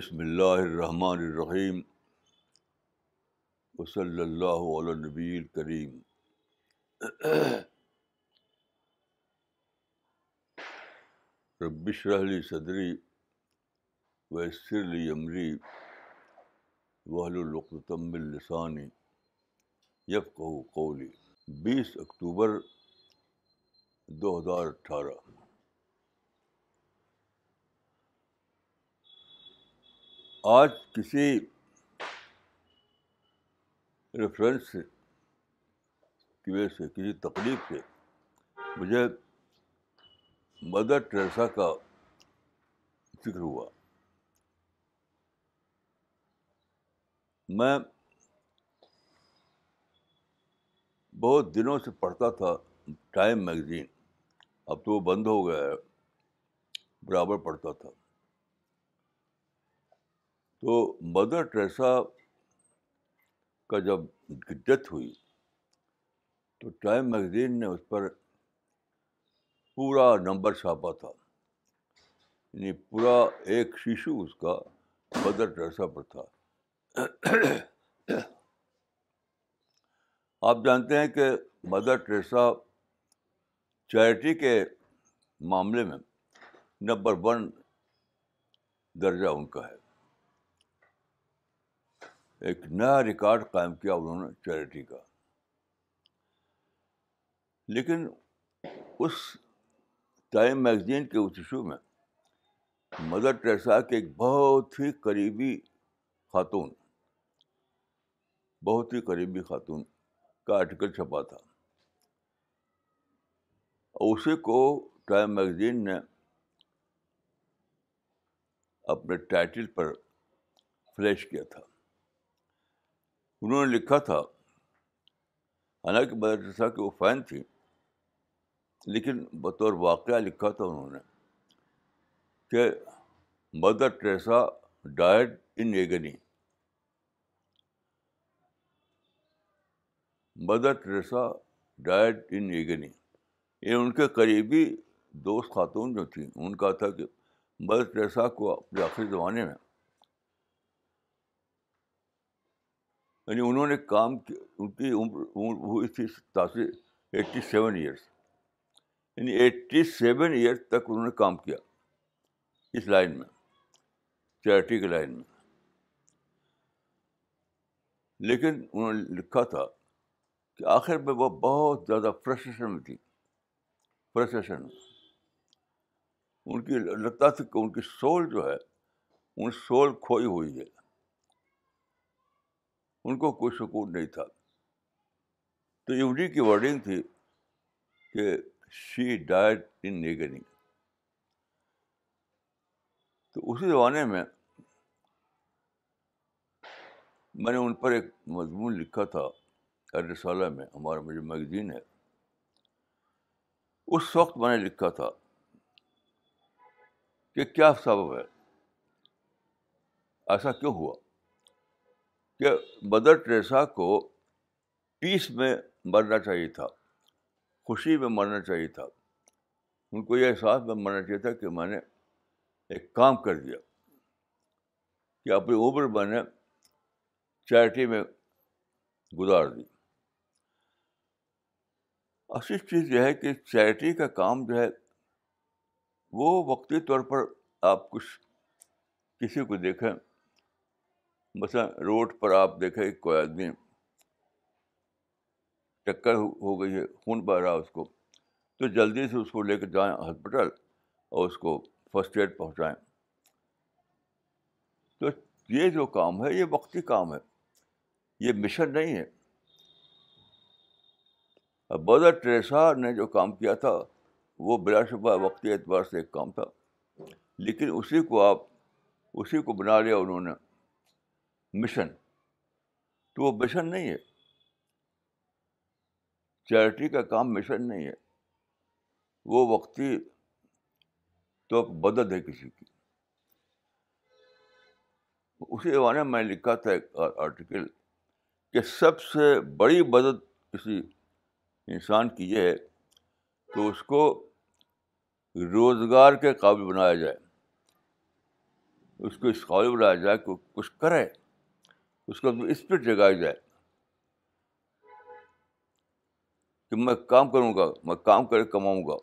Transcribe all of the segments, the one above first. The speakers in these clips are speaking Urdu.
بسم اللہ الرحمن الرحیم وصلی اللہ علیہ نبی کریم ربش رحلی صدری ویسر لی عمری وحل القتم السانی یفقہ قولی بیس اکتوبر دو ہزار اٹھارہ آج کسی ریفرنس سے کی وجہ سے کسی تکلیف سے مجھے مدر ٹریسا کا ذکر ہوا میں بہت دنوں سے پڑھتا تھا ٹائم میگزین اب تو وہ بند ہو گیا ہے برابر پڑھتا تھا تو مدر ٹریسا کا جب ڈیتھ ہوئی تو ٹائم میگزین نے اس پر پورا نمبر چھاپا تھا یعنی پورا ایک شیشو اس کا مدر ٹریسا پر تھا آپ جانتے ہیں کہ مدر ٹریسا چیریٹی کے معاملے میں نمبر ون درجہ ان کا ہے ایک نیا ریکارڈ قائم کیا انہوں نے چیریٹی کا لیکن اس ٹائم میگزین کے اس ایشو میں مدر ٹریسا کے ایک بہت ہی قریبی خاتون بہت ہی قریبی خاتون کا آرٹیکل چھپا تھا اسی کو ٹائم میگزین نے اپنے ٹائٹل پر فلیش کیا تھا انہوں نے لکھا تھا حالانکہ مدرسہ ٹریسا کی وہ فین تھی لیکن بطور واقعہ لکھا تھا انہوں نے کہ Mother Teresa died in agony Mother Teresa died in agony یہ ان کے قریبی دوست خاتون جو تھیں ان کا تھا کہ مدر ٹریسا کو اپنے آخری زمانے میں یعنی انہوں نے کام کی ان کی عمر عمر ہوئی تھی ستاسی ایٹی سیون ایئرس یعنی ایٹی سیون ایئر تک انہوں نے کام کیا اس لائن میں چیریٹی کے لائن میں لیکن انہوں نے لکھا تھا کہ آخر میں وہ بہت زیادہ فرسٹریشن میں تھی فرسٹریشن میں ان کی لگتا تھا کہ ان کی سول جو ہے ان سول کھوئی ہوئی ہے ان کو کوئی سکون نہیں تھا تو یہ انہیں کی ورڈنگ تھی کہ شی ڈائڈ ان نیگنی تو اسی زمانے میں میں نے ان پر ایک مضمون لکھا تھا ارسالہ میں ہمارا مجھے میگزین ہے اس وقت میں نے لکھا تھا کہ کیا سبب ہے ایسا کیوں ہوا کہ مدر ٹریسا کو پیس میں مرنا چاہیے تھا خوشی میں مرنا چاہیے تھا ان کو یہ احساس میں مرنا چاہیے تھا کہ میں نے ایک کام کر دیا کہ اپنی عمر میں نے چیریٹی میں گزار دی اصل چیز یہ ہے کہ چیریٹی کا کام جو ہے وہ وقتی طور پر آپ کچھ کسی کو دیکھیں مثلاً روڈ پر آپ دیکھیں کوئی آدمی ٹکر ہو گئی ہے خون بہ رہا اس کو تو جلدی سے اس کو لے کے جائیں ہاسپٹل اور اس کو فرسٹ ایڈ پہنچائیں تو یہ جو کام ہے یہ وقتی کام ہے یہ مشن نہیں ہے بدر ٹریسا نے جو کام کیا تھا وہ بلا شبہ وقتی اعتبار سے ایک کام تھا لیکن اسی کو آپ اسی کو بنا لیا انہوں نے مشن تو وہ مشن نہیں ہے چیریٹی کا کام مشن نہیں ہے وہ وقتی تو مدد ہے کسی کی اسی زمانے میں لکھا تھا ایک آرٹیکل کہ سب سے بڑی مدد کسی انسان کی یہ ہے تو اس کو روزگار کے قابل بنایا جائے اس کو اس قابل بنایا جائے کہ کچھ کرے اس کا اسپرٹ جگایا جائے کہ میں کام کروں گا میں کام کر کے کماؤں گا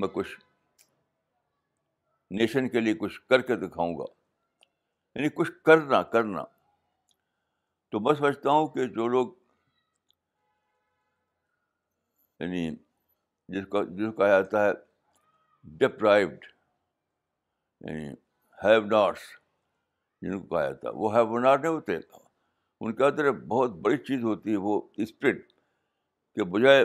میں کچھ نیشن کے لیے کچھ کر کے دکھاؤں گا یعنی کچھ کرنا کرنا تو میں سمجھتا ہوں کہ جو لوگ یعنی جس کو جس کو کہا جاتا ہے ڈپرائبڈ یعنی ہیو ناٹس جن کو کہا جاتا ہے وہ نہیں ہوتے ان کے اندر بہت بڑی چیز ہوتی ہے وہ اسپرٹ کہ بجائے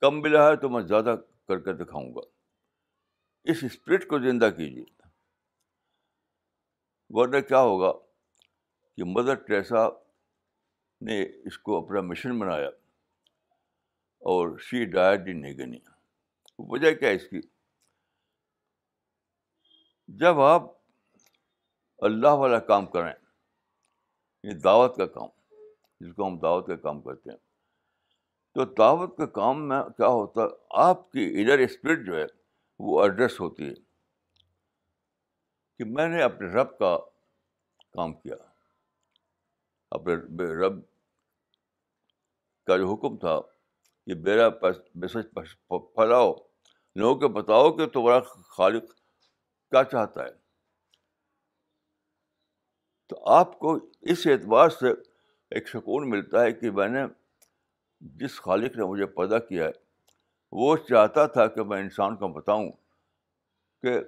کم ملا ہے تو میں زیادہ کر کے دکھاؤں گا اس اسپرٹ کو زندہ کیجیے ورنہ کیا ہوگا کہ مدر ٹریسا نے اس کو اپنا مشن بنایا اور شی ان نہیں گنی وجہ کیا ہے اس کی جب آپ اللہ والا کام کریں یہ یعنی دعوت کا کام جس کو ہم دعوت کا کام کرتے ہیں تو دعوت کے کام میں کیا ہوتا ہے آپ کی انر اسپرٹ جو ہے وہ ایڈریس ہوتی ہے کہ میں نے اپنے رب کا کام کیا اپنے رب کا جو حکم تھا کہ میرا پھیلاؤ لوگوں کو بتاؤ کہ تمہارا خالق کیا چاہتا ہے تو آپ کو اس اعتبار سے ایک سکون ملتا ہے کہ میں نے جس خالق نے مجھے پیدا کیا ہے وہ چاہتا تھا کہ میں انسان کو بتاؤں کہ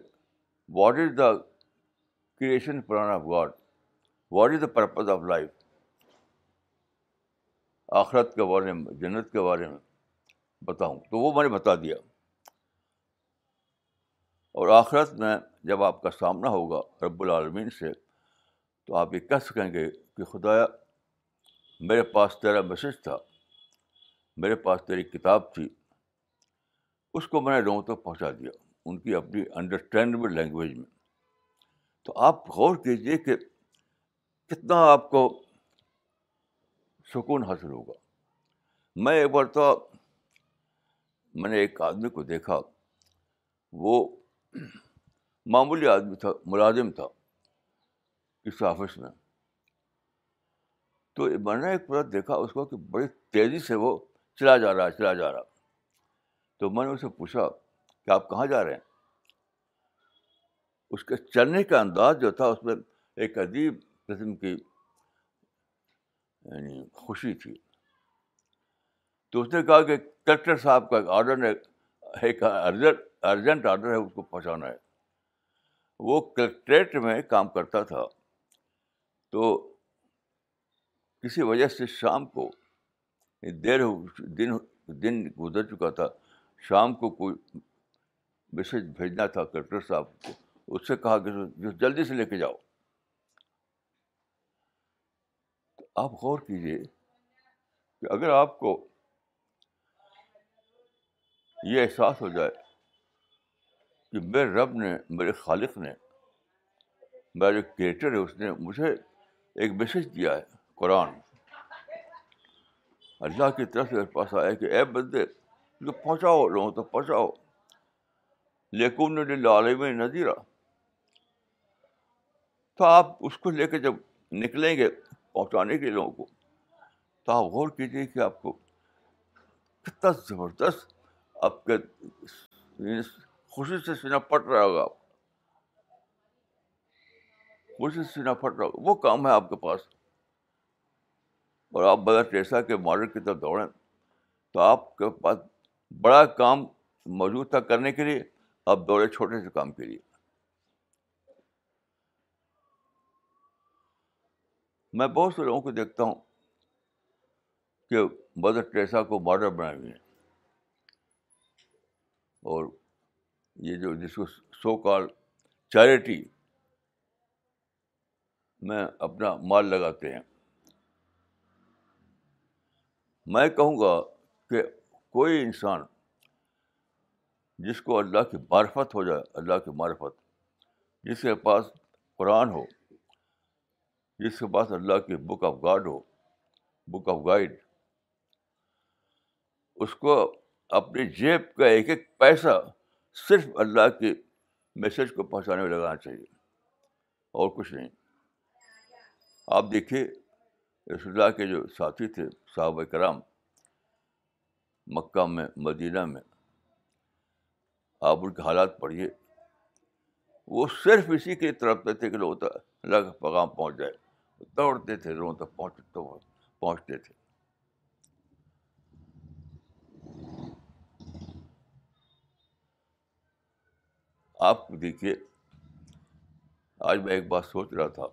what is the creation plan of God what is the purpose of life آخرت کے بارے میں جنت کے بارے میں بتاؤں تو وہ میں نے بتا دیا اور آخرت میں جب آپ کا سامنا ہوگا رب العالمین سے تو آپ یہ کہہ سکیں گے کہ خدا میرے پاس تیرا میسج تھا میرے پاس تیری کتاب تھی اس کو میں نے لوگوں تک پہنچا دیا ان کی اپنی انڈرسٹینڈیبل لینگویج میں تو آپ غور کیجیے کہ کتنا آپ کو سکون حاصل ہوگا میں ایک بار تو میں نے ایک آدمی کو دیکھا وہ معمولی آدمی تھا ملازم تھا اس آفس میں تو میں نے ایک پورا دیکھا اس کو کہ بڑی تیزی سے وہ چلا جا رہا چلا جا رہا تو میں نے اسے پوچھا کہ آپ کہاں جا رہے ہیں اس کے چلنے کا انداز جو تھا اس میں ایک عجیب قسم کی یعنی خوشی تھی تو اس نے کہا کہ کلکٹر صاحب کا آرڈر ہے ایک آرڈر ارجنٹ آڈر ہے اس کو پہنچانا ہے وہ کلکٹریٹ میں کام کرتا تھا تو کسی وجہ سے شام کو دیر ہو دن دن گزر چکا تھا شام کو کوئی میسج بھیجنا تھا کلکٹر صاحب کو اس سے کہا کہ جو جلدی سے لے کے جاؤ تو آپ غور کیجیے کہ اگر آپ کو یہ احساس ہو جائے کہ میرے رب نے میرے خالق نے میرا جو کریٹر ہے اس نے مجھے ایک میسج دیا ہے قرآن اللہ کی طرف سے پاس آیا کہ اے بندے تو پہنچاؤ لوگوں تو پہنچاؤ لیکن عالم نظیرہ تو آپ اس کو لے کے جب نکلیں گے پہنچانے کے لوگوں کو تو آپ غور کیجیے کہ آپ کو کتنا زبردست آپ کے خوشی سے سنا پھٹ رہا ہوگا آپ خوشی سے سنا پھٹ رہا ہوگا وہ کام ہے آپ کے پاس اور آپ مدر ٹیسا کے ماڈل کی طرف دوڑیں تو آپ کے پاس بڑا کام موجود تھا کرنے کے لیے آپ دوڑے چھوٹے سے کام کے لیے میں بہت سے لوگوں کو دیکھتا ہوں کہ مدر ٹیسا کو ماڈل بنائے ہوئے ہیں اور یہ جو جس کو سو کال چیریٹی میں اپنا مال لگاتے ہیں میں کہوں گا کہ کوئی انسان جس کو اللہ کی معرفت ہو جائے اللہ کی معرفت جس کے پاس قرآن ہو جس کے پاس اللہ کی بک آف گاڈ ہو بک آف گائڈ اس کو اپنی جیب کا ایک ایک پیسہ صرف اللہ کے میسج کو پہنچانے میں لگانا چاہیے اور کچھ نہیں آپ دیکھیے رسول اللہ کے جو ساتھی تھے صحابہ کرام مکہ میں مدینہ میں آپ ان کے حالات پڑھیے وہ صرف اسی کے طرف تھے کہ لوگ اللہ اللہ پیغام پہنچ جائے دوڑتے تھے لوگوں تک پہنچ پہنچتے تھے آپ دیکھیے آج میں ایک بات سوچ رہا تھا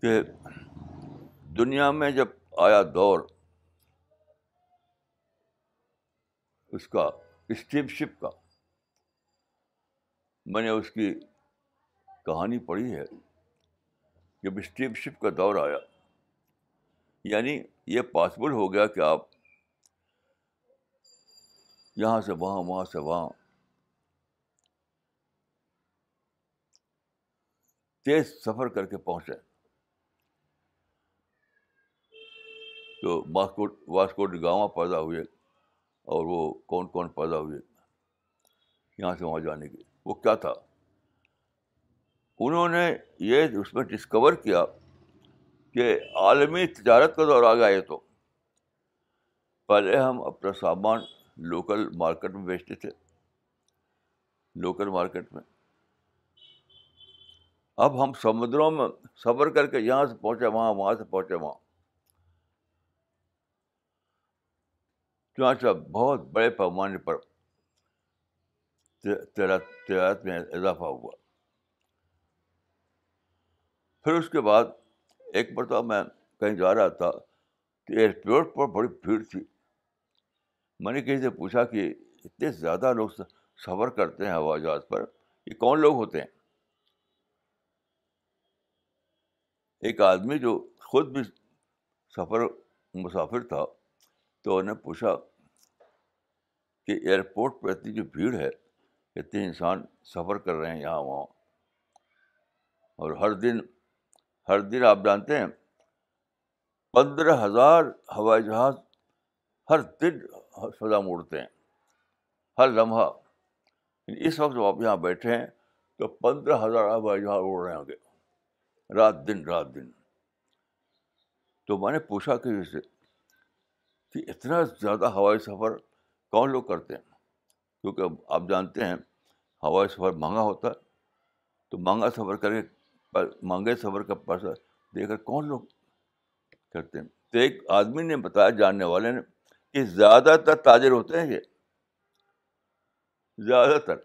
کہ دنیا میں جب آیا دور اس کا اسٹیم شپ کا میں نے اس کی کہانی پڑھی ہے جب اسٹیم شپ کا دور آیا یعنی یہ پاسبل ہو گیا کہ آپ یہاں سے وہاں وہاں سے وہاں تیز سفر کر کے پہنچے تو واسکوٹ واسکوٹ گاواں پیدا ہوئے اور وہ کون کون پیدا ہوئے یہاں سے وہاں جانے کے وہ کیا تھا انہوں نے یہ اس میں ڈسکور کیا کہ عالمی تجارت کا دور آ گیا یہ تو پہلے ہم اپنا سامان لوکل مارکیٹ میں بیچتے تھے لوکل مارکیٹ میں اب ہم سمندروں میں سفر کر کے یہاں سے پہنچے وہاں وہاں سے پہنچے وہاں چنانچہ بہت بڑے پیمانے پر تیرات میں اضافہ ہوا پھر اس کے بعد ایک مرتبہ میں کہیں جا رہا تھا تو ایئرپورٹ پر بڑی بھیڑ تھی میں نے کہیں سے پوچھا کہ اتنے زیادہ لوگ سفر کرتے ہیں ہوائی جہاز پر یہ کون لوگ ہوتے ہیں ایک آدمی جو خود بھی سفر مسافر تھا تو انہوں نے پوچھا کہ ایئرپورٹ پر اتنی جو بھیڑ ہے اتنے انسان سفر کر رہے ہیں یہاں وہاں اور ہر دن ہر دن آپ جانتے ہیں پندرہ ہزار ہوائی جہاز ہر دن سزا موڑتے ہیں ہر لمحہ اس وقت جب آپ یہاں بیٹھے ہیں تو پندرہ ہزار آپ یہاں اڑ رہے ہوں گے رات دن رات دن تو میں نے پوچھا کسی سے کہ اتنا زیادہ ہوائی سفر کون لوگ کرتے ہیں کیونکہ آپ جانتے ہیں ہوائی سفر مہنگا ہوتا ہے تو مہنگا سفر کر کے مہنگے سفر کا پیسہ دے کر کون لوگ کرتے ہیں تو ایک آدمی نے بتایا جاننے والے نے کہ زیادہ تر تاجر ہوتے ہیں یہ زیادہ تر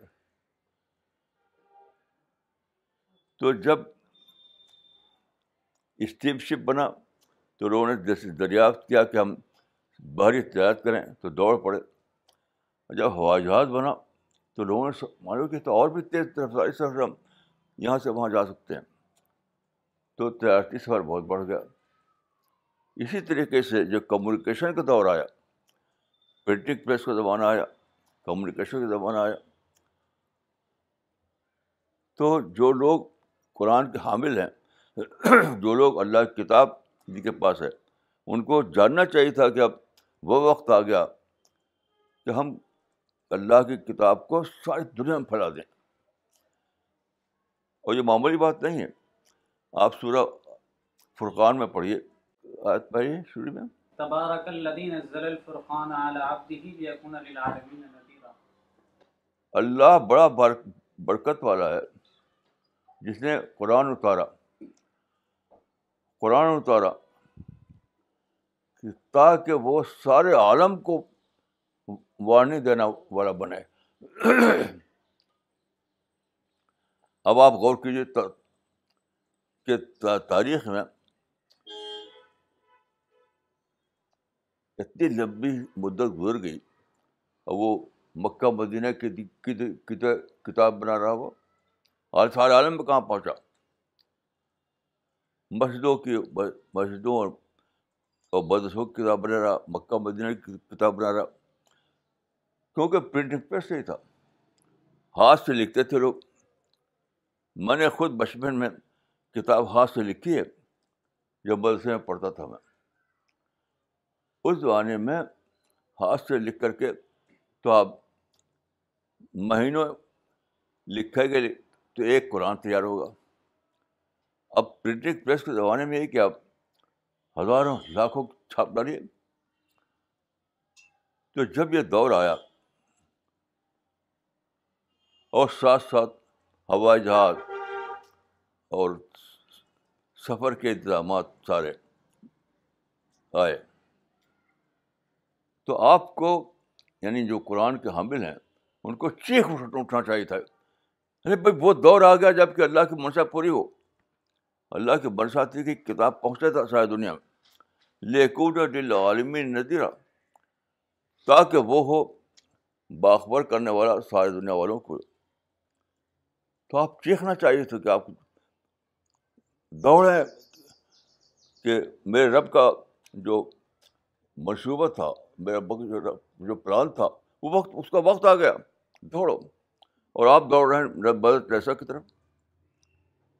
تو جب اسٹیم شپ بنا تو لوگوں نے جیسے دریافت کیا کہ ہم بھاری تجارت کریں تو دوڑ پڑے جب ہوا جہاز بنا تو لوگوں نے معلوم کیا تو اور بھی تیز طرف سفر ہم یہاں سے وہاں جا سکتے ہیں تو تجارتی سفر بہت بڑھ گیا اسی طریقے سے جو کمیونیکیشن کا دور آیا پرنٹنگ پریس کا زمانہ آیا کمیونیکیشن کا زمانہ آیا تو جو لوگ قرآن کے حامل ہیں جو لوگ اللہ کی کتاب جن جی کے پاس ہے ان کو جاننا چاہیے تھا کہ اب وہ وقت آ گیا کہ ہم اللہ کی کتاب کو ساری دنیا میں پھیلا دیں اور یہ معمولی بات نہیں ہے آپ سورہ فرقان میں پڑھیے پڑھیے شروع میں تبارک الذی نزل الفرقان علی عبده لیکون للعالمین نذیرا اللہ بڑا برکت والا ہے جس نے قرآن اتارا قرآن اتارا تاکہ وہ سارے عالم کو وارننگ دینا والا بنے اب آپ غور کیجیے کہ تاریخ میں اتنی لمبی مدت گزر گئی اور وہ مکہ مدینہ کی کتاب بنا رہا وہ اور سارے عالم میں کہاں پہنچا مسجدوں کی مسجدوں اور بدسوں کی کتاب بنا رہا مکہ مدینہ کی کتاب بنا رہا کیونکہ پرنٹنگ پریس نہیں تھا ہاتھ سے لکھتے تھے لوگ میں نے خود بچپن میں کتاب ہاتھ سے لکھی ہے جو بدسے میں پڑھتا تھا میں اس زمانے میں ہاتھ سے لکھ کر کے تو آپ مہینوں لکھے گئے تو ایک قرآن تیار ہوگا اب پرنٹنگ پریس کے زمانے میں یہ کہ آپ ہزاروں لاکھوں چھاپ ڈالیے تو جب یہ دور آیا اور ساتھ ساتھ ہوائی جہاز اور سفر کے انتظامات سارے آئے تو آپ کو یعنی جو قرآن کے حامل ہیں ان کو چیخ اٹھنا چاہیے تھا ارے بھائی وہ دور آ گیا جب کہ اللہ کی منشا پوری ہو اللہ کی برساتی کی کتاب پہنچتا تھا ساری دنیا میں دل عالمی نظیرہ تاکہ وہ ہو باخبر کرنے والا سارے دنیا والوں کو تو آپ چیخنا چاہیے تھے کہ آپ دوڑ ہے کہ میرے رب کا جو منصوبہ تھا میرا جو پلان تھا وہ وقت اس کا وقت آ گیا دوڑو اور آپ دوڑ رہے ہیں بدل پیسہ طرف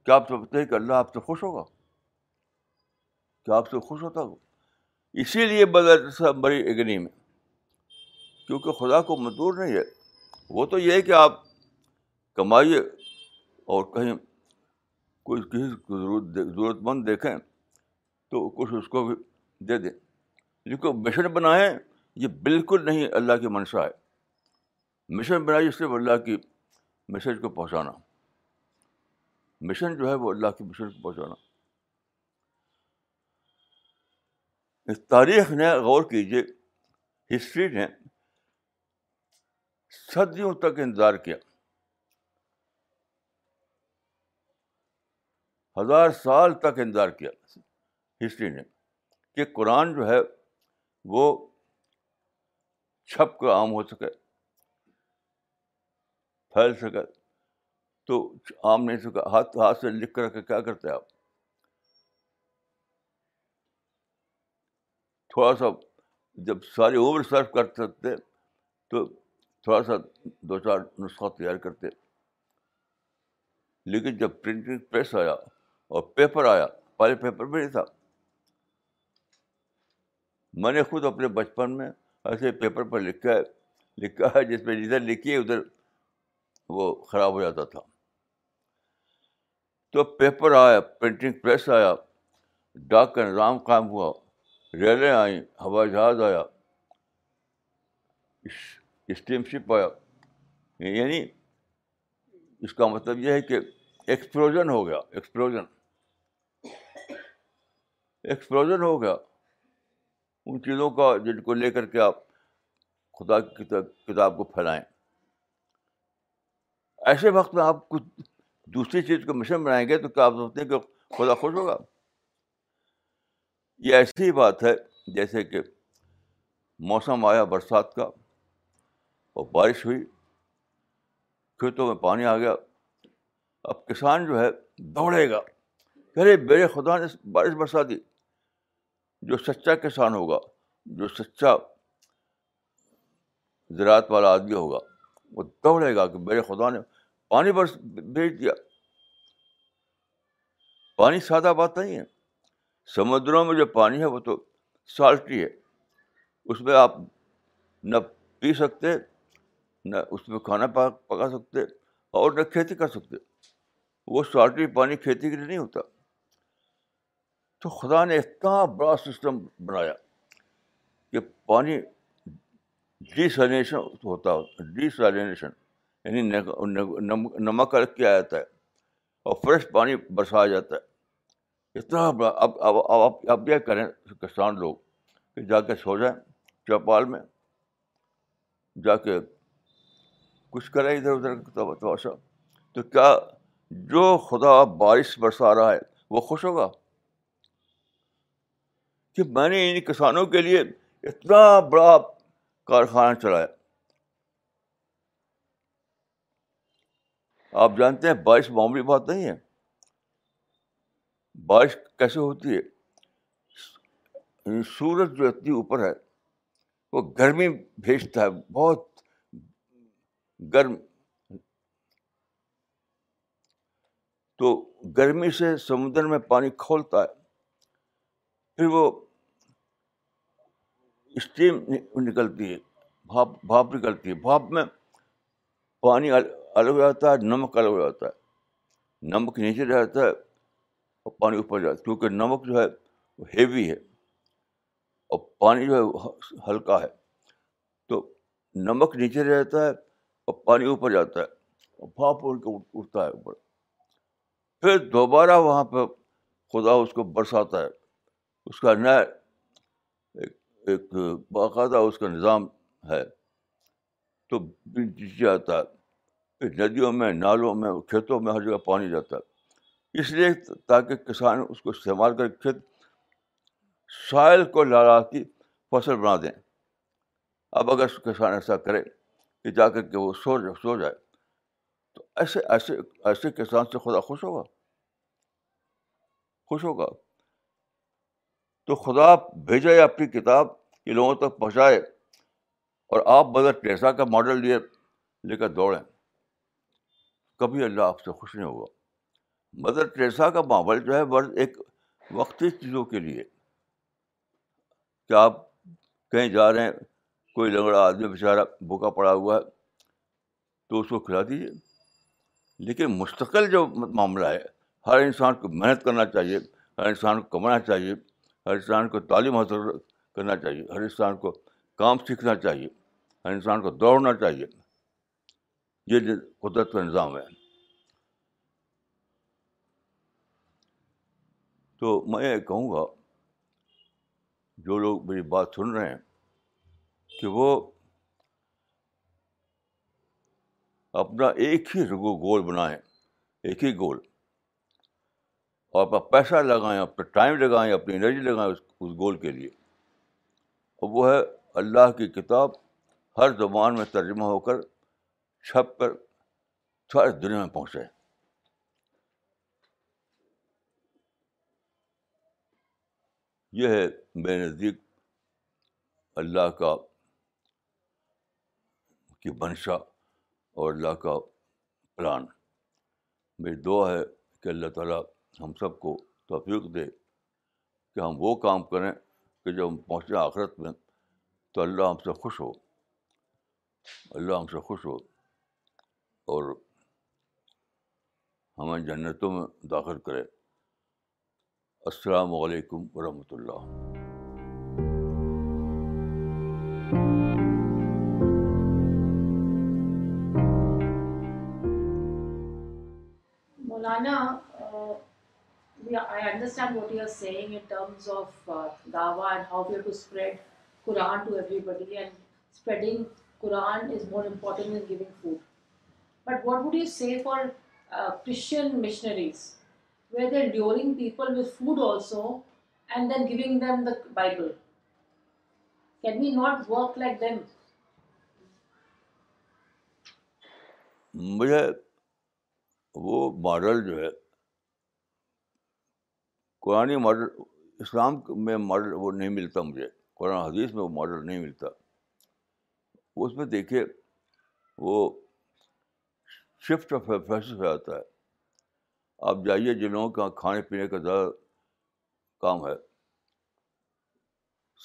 کیا آپ سمجھتے ہیں کہ اللہ آپ سے خوش ہوگا کیا آپ سے خوش ہوتا ہو اسی لیے بغیر بڑی اگنی میں کیونکہ خدا کو مزدور نہیں ہے وہ تو یہ ہے کہ آپ کمائیے اور کہیں کوئی کسی کو ضرورت مند دیکھیں تو کچھ اس کو بھی دے دیں کو مشن بنائیں یہ بالکل نہیں اللہ کی منشا ہے مشن بنائی صرف اللہ کی میسج کو پہنچانا مشن جو ہے وہ اللہ کی مشن کو پہنچانا اس تاریخ نے غور کیجیے ہسٹری نے صدیوں تک انتظار کیا ہزار سال تک انتظار کیا ہسٹری نے کہ قرآن جو ہے وہ چھپ کر عام ہو سکے پھیل سکے تو عام نہیں سکا ہاتھ ہاتھ سے لکھ کر کے کیا کرتے آپ تھوڑا سا جب ساری اوور سرو کر سکتے تو تھوڑا سا دو چار نسخہ تیار کرتے لیکن جب پرنٹنگ پریس آیا اور پیپر آیا پہلے پیپر بھی نہیں تھا میں نے خود اپنے بچپن میں ایسے پیپر پر لکھا ہے لکھا ہے جس میں جدھر لکھی ہے ادھر وہ خراب ہو جاتا تھا تو پیپر آیا پرنٹنگ پریس آیا ڈاک کا نظام قائم ہوا ریلیں آئیں ہوائی جہاز آیا اسٹیم شپ آیا یعنی اس کا مطلب یہ ہے کہ ایکسپلوژن ہو گیا ایکسپلوژن ایکسپلوژن ہو گیا ان چیزوں کا جن کو لے کر کے آپ خدا کی کتاب کو پھیلائیں ایسے وقت میں آپ کچھ دوسری چیز کو مشن بنائیں گے تو کیا آپ سمجھتے ہیں کہ خدا خوش ہوگا یہ ایسی ہی بات ہے جیسے کہ موسم آیا برسات کا اور بارش ہوئی کھیتوں میں پانی آ گیا اب کسان جو ہے دوڑے گا ارے میرے خدا نے بارش برسا دی جو سچا کسان ہوگا جو سچا زراعت والا آدمی ہوگا وہ دوڑے گا کہ میرے خدا نے پانی برس بھیج دیا پانی سادہ بات نہیں ہے سمندروں میں جو پانی ہے وہ تو سالٹی ہے اس میں آپ نہ پی سکتے نہ اس میں کھانا پکا سکتے اور نہ کھیتی کر سکتے وہ سالٹی پانی کھیتی کے لیے نہیں ہوتا تو خدا نے اتنا بڑا سسٹم بنایا کہ پانی ڈی سیلنیشن ہوتا ہو ڈی سیلریشن یعنی نمک رکھ کے آیا جاتا ہے اور فریش پانی برسایا جاتا ہے اتنا بڑا اب اب کیا کریں کسان لوگ کہ جا کے سو جائیں چوپال میں جا کے کچھ کریں ادھر ادھر تو کیا جو خدا بارش برسا رہا ہے وہ خوش ہوگا کہ میں نے ان کسانوں کے لیے اتنا بڑا کارخانہ چلایا آپ جانتے ہیں بارش معمولی بات نہیں ہے بارش کیسے ہوتی ہے سورج جو اتنی اوپر ہے وہ گرمی بھیجتا ہے بہت گرم تو گرمی سے سمندر میں پانی کھولتا ہے پھر وہ اسٹیم نکلتی ہے بھاپ بھاپ نکلتی ہے بھاپ میں پانی الگ ہو جاتا ہے نمک الگ ہو جاتا ہے نمک نیچے رہتا ہے اور پانی اوپر جاتا ہے کیونکہ نمک جو ہے وہ ہیوی ہے اور پانی جو ہے وہ ہلکا ہے تو نمک نیچے رہتا ہے اور پانی اوپر جاتا ہے اور بھاپ اڑ کے اٹھتا ہے اوپر پھر دوبارہ وہاں پہ خدا اس کو برساتا ہے اس کا نیا ایک باقاعدہ اس کا نظام ہے تو جاتا ہے ندیوں میں نالوں میں کھیتوں میں ہر جگہ پانی جاتا ہے اس لیے تاکہ کسان اس کو استعمال کر کے کھیت سائل کو کی فصل بنا دیں اب اگر کسان ایسا کرے کہ جا کر کے وہ سو جائے سو جائے تو ایسے ایسے ایسے کسان سے خدا خوش ہوگا خوش ہوگا تو خدا بھیجے آپ کی کتاب کہ لوگوں تک پہنچائے اور آپ مدر ٹیسا کا ماڈل لیے لے کر دوڑیں کبھی اللہ آپ سے خوش نہیں ہوگا مدر ٹیسا کا ماحول جو ہے ورز ایک وقتی چیزوں کے لیے کہ آپ کہیں جا رہے ہیں کوئی لنگڑا آدمی بیچارہ بھوکا پڑا ہوا ہے تو اس کو کھلا دیجیے لیکن مستقل جو معاملہ ہے ہر انسان کو محنت کرنا چاہیے ہر انسان کو کمانا چاہیے ہر انسان کو تعلیم حاصل کرنا چاہیے ہر انسان کو کام سیکھنا چاہیے ہر انسان کو دوڑنا چاہیے یہ قدرت کا نظام ہے تو میں یہ کہوں گا جو لوگ میری بات سن رہے ہیں کہ وہ اپنا ایک ہی رگو گول بنائیں ایک ہی گول اور اپنا پیسہ لگائیں اپنا ٹائم لگائیں اپنی انرجی لگائیں اس اس گول کے لیے اور وہ ہے اللہ کی کتاب ہر زبان میں ترجمہ ہو کر چھپ کر ساری دنیا میں پہنچے یہ ہے میرے نزدیک اللہ کا کی بنشا اور اللہ کا پلان میری دعا ہے کہ اللہ تعالیٰ ہم سب کو توفیق دے کہ ہم وہ کام کریں کہ جب ہم پہنچے آخرت میں تو اللہ ہم سے خوش ہو اللہ ہم سے خوش ہو اور ہمیں جنتوں میں داخل کرے السلام علیکم ورحمۃ اللہ مولانا yeah, I understand what you are saying in terms of uh, dawah and how we have to spread Quran to everybody. And spreading Quran is more important than giving food. But what would you say for uh, Christian missionaries, where they're luring people with food also, and then giving them the Bible? Can we not work like them? مجھے وہ ماڈل جو ہے قرآن ماڈل اسلام میں ماڈل وہ نہیں ملتا مجھے قرآن حدیث میں وہ ماڈل نہیں ملتا اس میں دیکھیے وہ شفٹ آف فیس ہو جاتا ہے آپ جائیے جن لوگوں کا کھانے پینے کا زیادہ کام ہے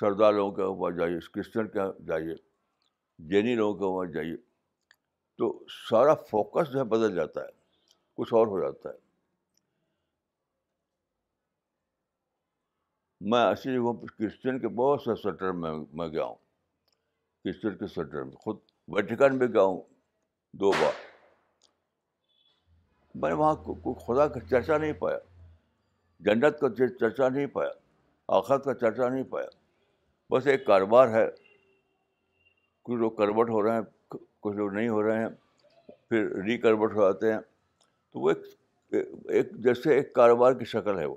سردار لوگوں کے وہاں جائیے کرسچن کے جائیے جینی لوگوں کے وہاں جائیے تو سارا فوکس جو ہے بدل جاتا ہے کچھ اور ہو جاتا ہے میں اصل کرسچن کے بہت سے سوئٹر میں میں گیا ہوں کرسچن کے سویٹر میں خود ویٹیکن میں گیا ہوں دو بار میں وہاں خدا کا چرچا نہیں پایا جنت کا چرچا نہیں پایا آخرت کا چرچا نہیں پایا بس ایک کاروبار ہے کچھ لوگ کروٹ ہو رہے ہیں کچھ لوگ نہیں ہو رہے ہیں پھر ری کروٹ ہو جاتے ہیں تو وہ ایک ایک جیسے ایک کاروبار کی شکل ہے وہ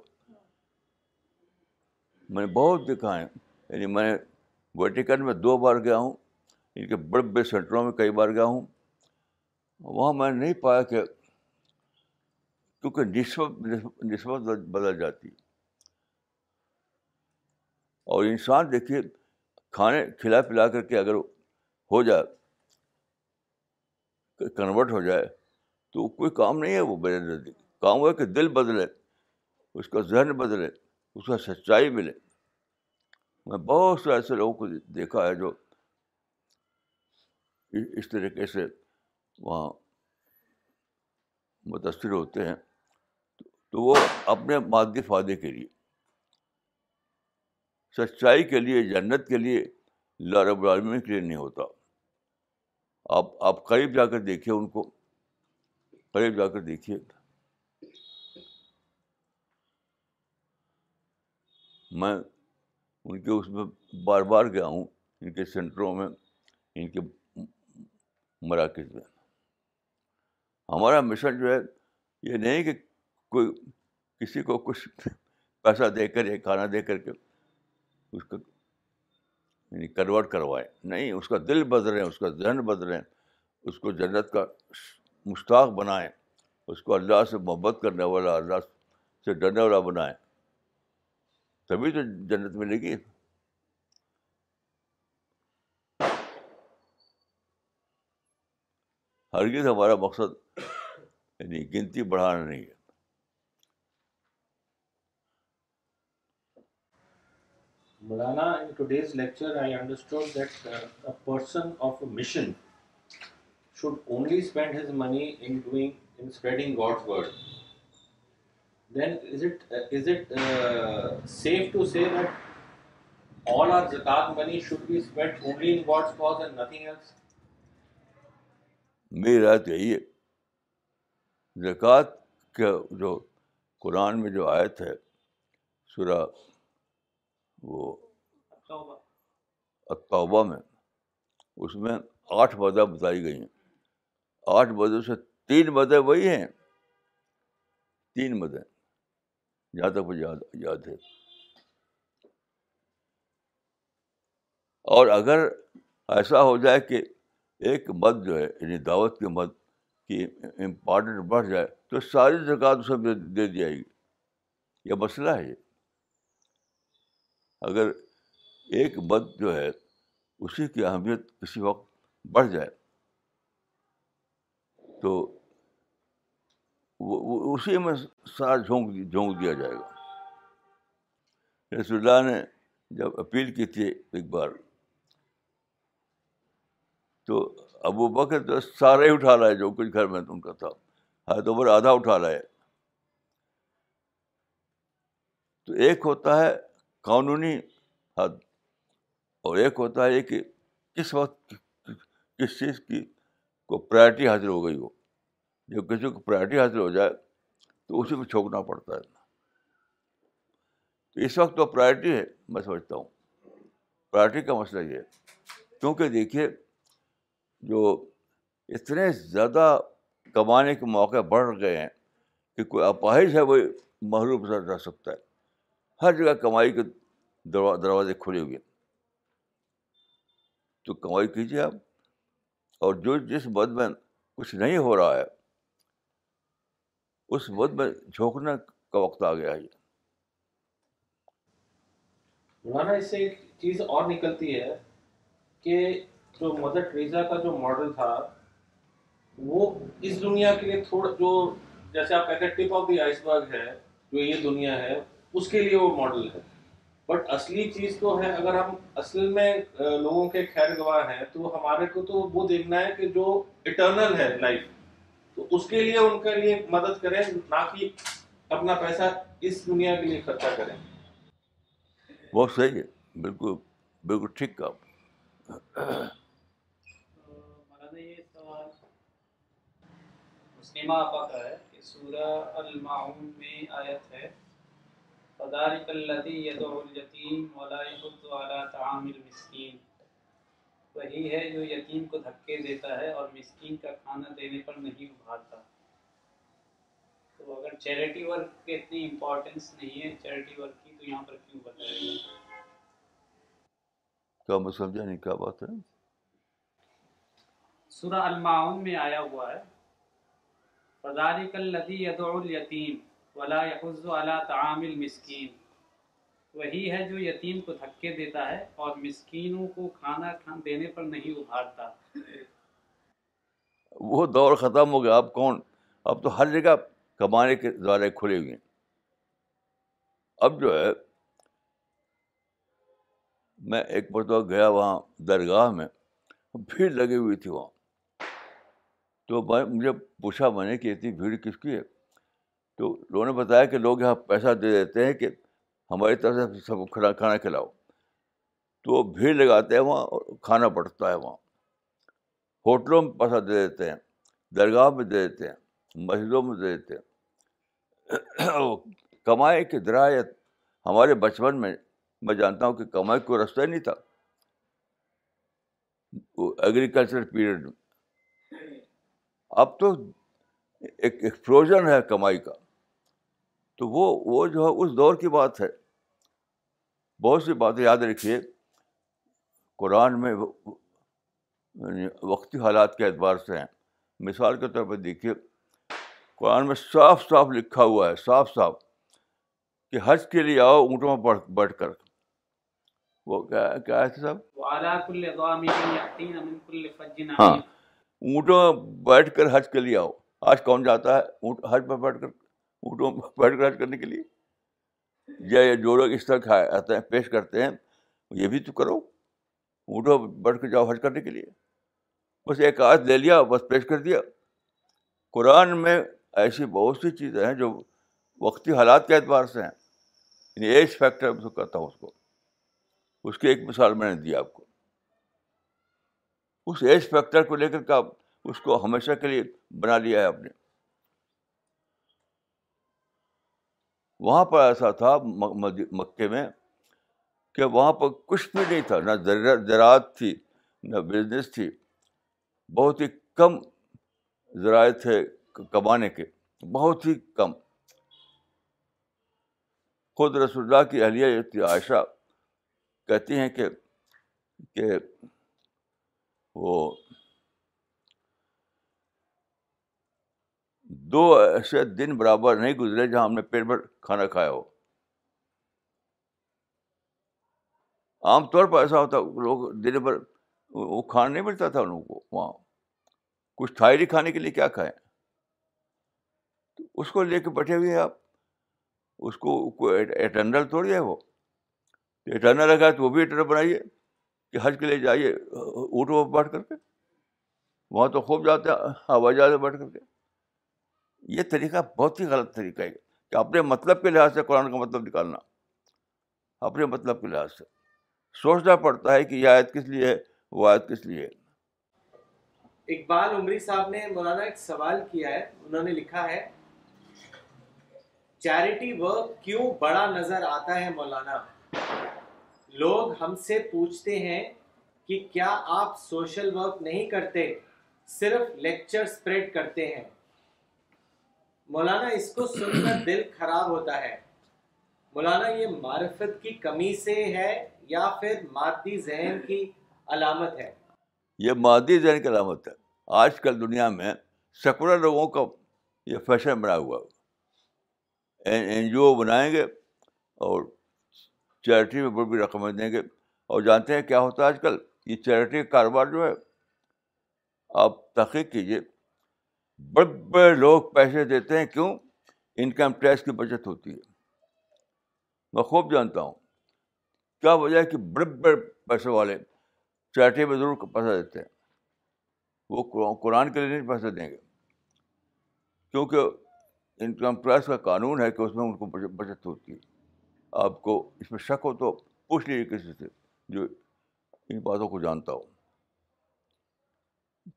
میں نے بہت دیکھا ہے یعنی میں ویٹیکن میں دو بار گیا ہوں ان کے بڑے بڑے سینٹروں میں کئی بار گیا ہوں وہاں میں نہیں پایا کہ کیونکہ نسبت نسبت بدل جاتی اور انسان دیکھیے کھانے کھلا پلا کر کے اگر ہو جائے کنورٹ ہو جائے تو کوئی کام نہیں ہے وہ بدل کام ہوا کہ دل بدلے اس کا ذہن بدلے اس کا سچائی ملے میں بہت سے ایسے لوگوں کو دیکھا ہے جو اس طریقے سے وہاں متاثر ہوتے ہیں تو وہ اپنے مادی فائدے کے لیے سچائی کے لیے جنت کے لیے رب العالمین کے لیے نہیں ہوتا آپ آپ قریب جا کر دیکھیے ان کو قریب جا کر دیکھیے میں ان کے اس میں بار بار گیا ہوں ان کے سینٹروں میں ان کے مراکز میں ہمارا مشن جو ہے یہ نہیں کہ کوئی کسی کو کچھ پیسہ دے کر یا کھانا دے کر کے اس کو یعنی کنورٹ کروائیں نہیں اس کا دل بدلیں اس کا ذہن بدلیں اس کو جنت کا مشتاق بنائیں اس کو اللہ سے محبت کرنے والا اللہ سے ڈرنے والا بنائیں تبھی تو جنت ملے گی ہرگز ہمارا مقصد یعنی گنتی بڑھانا نہیں ہے مولانا in today's lecture I understood that person of a mission should only spend his money in doing in spreading God word then is it uh, is it uh, safe to say that all our zakat money should be spent only in God's cause and nothing else? میری رات یہی ہے زکوٰۃ کا جو قرآن میں جو آیت ہے سورہ وہ توبہ میں اس میں آٹھ وعدہ بتائی گئی ہیں آٹھ وعدوں سے تین وعدے وہی ہیں تین مدیں جہاں تک مجھے یاد یاد ہے اور اگر ایسا ہو جائے کہ ایک مت جو ہے یعنی دعوت کے مت کی امپارٹنٹ بڑھ جائے تو ساری زکوٰۃ اسے دے دی جائے گی یہ مسئلہ ہے یہ اگر ایک مت جو ہے اسی کی اہمیت کسی وقت بڑھ جائے تو وہ اسی میں سارا جھونک جھونک دیا جائے گا یعنی رسول اللہ نے جب اپیل کی تھی ایک بار تو ابو بکر تو سارے ہی اٹھا رہا ہے جو کچھ گھر میں ان کا تھا تو بر آدھا اٹھا رہا ہے تو ایک ہوتا ہے قانونی حد اور ایک ہوتا ہے کہ کس وقت کس چیز کی کو پرائرٹی حاصل ہو گئی وہ جو کسی کو پرائرٹی حاصل ہو جائے تو اسی کو چھوکنا پڑتا ہے تو اس وقت تو پرائرٹی ہے میں سمجھتا ہوں پرائرٹی کا مسئلہ یہ ہے کیونکہ دیکھیے جو اتنے زیادہ کمانے کے موقع بڑھ گئے ہیں کہ کوئی اپاہش ہے وہ محروم سر رہ سکتا ہے ہر جگہ کمائی کے دروازے کھلے ہوئے ہیں تو کمائی کیجیے آپ اور جو جس مد میں کچھ نہیں ہو رہا ہے اس وقت آ گیا ہے مولانا اس سے ایک چیز اور نکلتی ہے کہ جو جو مدر ٹریزا کا ماڈل تھا وہ اس دنیا کے لیے تھوڑا جو جیسے آپ کہتے ہیں ٹپ آف دی آئس برگ ہے جو یہ دنیا ہے اس کے لیے وہ ماڈل ہے بٹ اصلی چیز تو ہے اگر ہم اصل میں لوگوں کے خیر گواہ ہیں تو ہمارے کو تو وہ دیکھنا ہے کہ جو اٹرنل ہے لائف تو اس کے لیے ان کے لیے مدد کریں نہ کہ اپنا پیسہ اس دنیا کے لیے خرچہ کریں بہت صحیح ہے بالکل بالکل ٹھیک کا مسلمہ آپا کا ہے کہ سورہ المعون میں آیت ہے فَدَارِكَ الَّذِي يَدْعُ الْيَتِيمِ وَلَا يَحُدُّ عَلَىٰ تَعَامِ الْمِسْكِينِ وہی ہے جو یتیم کو دھکے دیتا ہے اور مسکین کا کھانا دینے پر نہیں ابھارتا تو اگر چیریٹی ورک کے اتنی امپورٹنس نہیں ہے چیریٹی ورک کی تو یہاں پر کیوں بتا رہے ہیں کیا میں سمجھا نہیں کیا بات ہے سورہ المعون میں آیا ہوا ہے فَذَارِكَ الَّذِي يَدْعُ الْيَتِيمِ وَلَا يَحُزُّ عَلَىٰ تَعَامِ الْمِسْكِينِ وہی ہے جو یتیم کو دھکے دیتا ہے اور مسکینوں کو کھانا کھان دینے پر نہیں ابھارتا وہ دور ختم ہو گیا اب کون اب تو ہر جگہ کمانے کے دوارے کھلے ہوئے ہیں اب جو ہے میں ایک مرتبہ گیا وہاں درگاہ میں بھیڑ لگی ہوئی تھی وہاں تو مجھے پوچھا بنے کہ اتنی بھیڑ کس کی ہے تو انہوں نے بتایا کہ لوگ یہاں پیسہ دے دیتے ہیں کہ ہماری طرف سے سب کھانا کھانا کھلاؤ تو وہ بھیڑ لگاتے ہیں وہاں اور کھانا بٹتا ہے وہاں ہوٹلوں میں پیسہ دے دیتے ہیں درگاہ میں دے دیتے ہیں مسجدوں میں دے دیتے ہیں کمائی کے درایت ہمارے بچپن میں میں جانتا ہوں کہ کمائی کوئی رستہ نہیں تھا ایگریکلچر پیریڈ میں اب تو ایکسپلوژن ہے کمائی کا تو وہ وہ جو ہے اس دور کی بات ہے بہت سی باتیں یاد رکھیے قرآن میں یعنی وقتی حالات کے اعتبار سے ہیں مثال کے طور پہ دیکھیے قرآن میں صاف صاف لکھا ہوا ہے صاف صاف کہ حج کے لیے آؤ اونٹوں میں بیٹھ کر وہ کیا ہے صاحب ہاں اونٹوں بیٹھ کر حج کے لیے آؤ آج کون جاتا ہے اونٹ حج پر بیٹھ کر اونٹوں میں بیٹھ کر حج کرنے کے لیے یا جو لوگ اس طرح کھائے آتے ہیں پیش کرتے ہیں یہ بھی تو کرو اونٹوں بڑھ کے جاؤ حج کرنے کے لیے بس ایک آیت لے لیا بس پیش کر دیا قرآن میں ایسی بہت سی چیزیں ہیں جو وقتی حالات کے اعتبار سے ہیں یعنی ایج فیکٹر کرتا ہوں اس کو اس کی ایک مثال میں نے دی آپ کو اس ایج فیکٹر کو لے کر کے اس کو ہمیشہ کے لیے بنا لیا ہے آپ نے وہاں پر ایسا تھا مکے میں کہ وہاں پر کچھ بھی نہیں تھا نہ زراعت تھی نہ بزنس تھی بہت ہی کم ذرائع تھے کمانے کے بہت ہی کم خود رسول اللہ کی اہلیہ عائشہ کہتی ہیں کہ کہ وہ دو ایسے دن برابر نہیں گزرے جہاں ہم نے پیٹ بھر کھانا کھایا ہو عام طور پر ایسا ہوتا لوگ دن بھر وہ کھانا نہیں ملتا تھا ان کو وہاں کچھ تھا کھانے کے لیے کیا کھائیں تو اس کو لے کے بیٹھے ہوئے آپ اس کو توڑ جائے وہ رکھا لگا تو وہ بھی اٹرنل بنائیے کہ حج کے لیے جائیے پر بیٹھ کر کے وہاں تو خوب جاتے ہیں ہوائی جہاز بیٹھ کر کے یہ طریقہ بہت ہی غلط طریقہ ہے کہ اپنے مطلب کے لحاظ سے قرآن کا مطلب نکالنا اپنے مطلب کے لحاظ سے سوچنا پڑتا ہے کہ یہ آیت کس لیے ہے وہ آیت کس لیے ہے اقبال عمری صاحب نے مولانا ایک سوال کیا ہے انہوں نے لکھا ہے چیریٹی ورک کیوں بڑا نظر آتا ہے مولانا لوگ ہم سے پوچھتے ہیں کہ کیا آپ سوشل ورک نہیں کرتے صرف لیکچر سپریڈ کرتے ہیں مولانا اس کو سن کر دل خراب ہوتا ہے مولانا یہ معرفت کی کمی سے ہے یا پھر مادی ذہن کی علامت ہے یہ مادی ذہن کی علامت ہے آج کل دنیا میں سیکولر لوگوں کا یہ فیشن بنا ہوا این جی او بنائیں گے اور چیریٹی میں رقم دیں گے اور جانتے ہیں کیا ہوتا ہے آج کل یہ چیریٹی کا کاروبار جو ہے آپ تحقیق کیجیے بڑے بڑے لوگ پیسے دیتے ہیں کیوں انکم ٹیکس کی بچت ہوتی ہے میں خوب جانتا ہوں کیا وجہ ہے کہ بڑے بڑے پیسے والے چیٹے میں ضرور پیسہ دیتے ہیں وہ قرآن کے لیے نہیں پیسے دیں گے کیونکہ انکم ٹیکس کا قانون ہے کہ اس میں ان کو بچت ہوتی ہے آپ کو اس میں شک ہو تو پوچھ لیجیے کسی سے جو ان باتوں کو جانتا ہو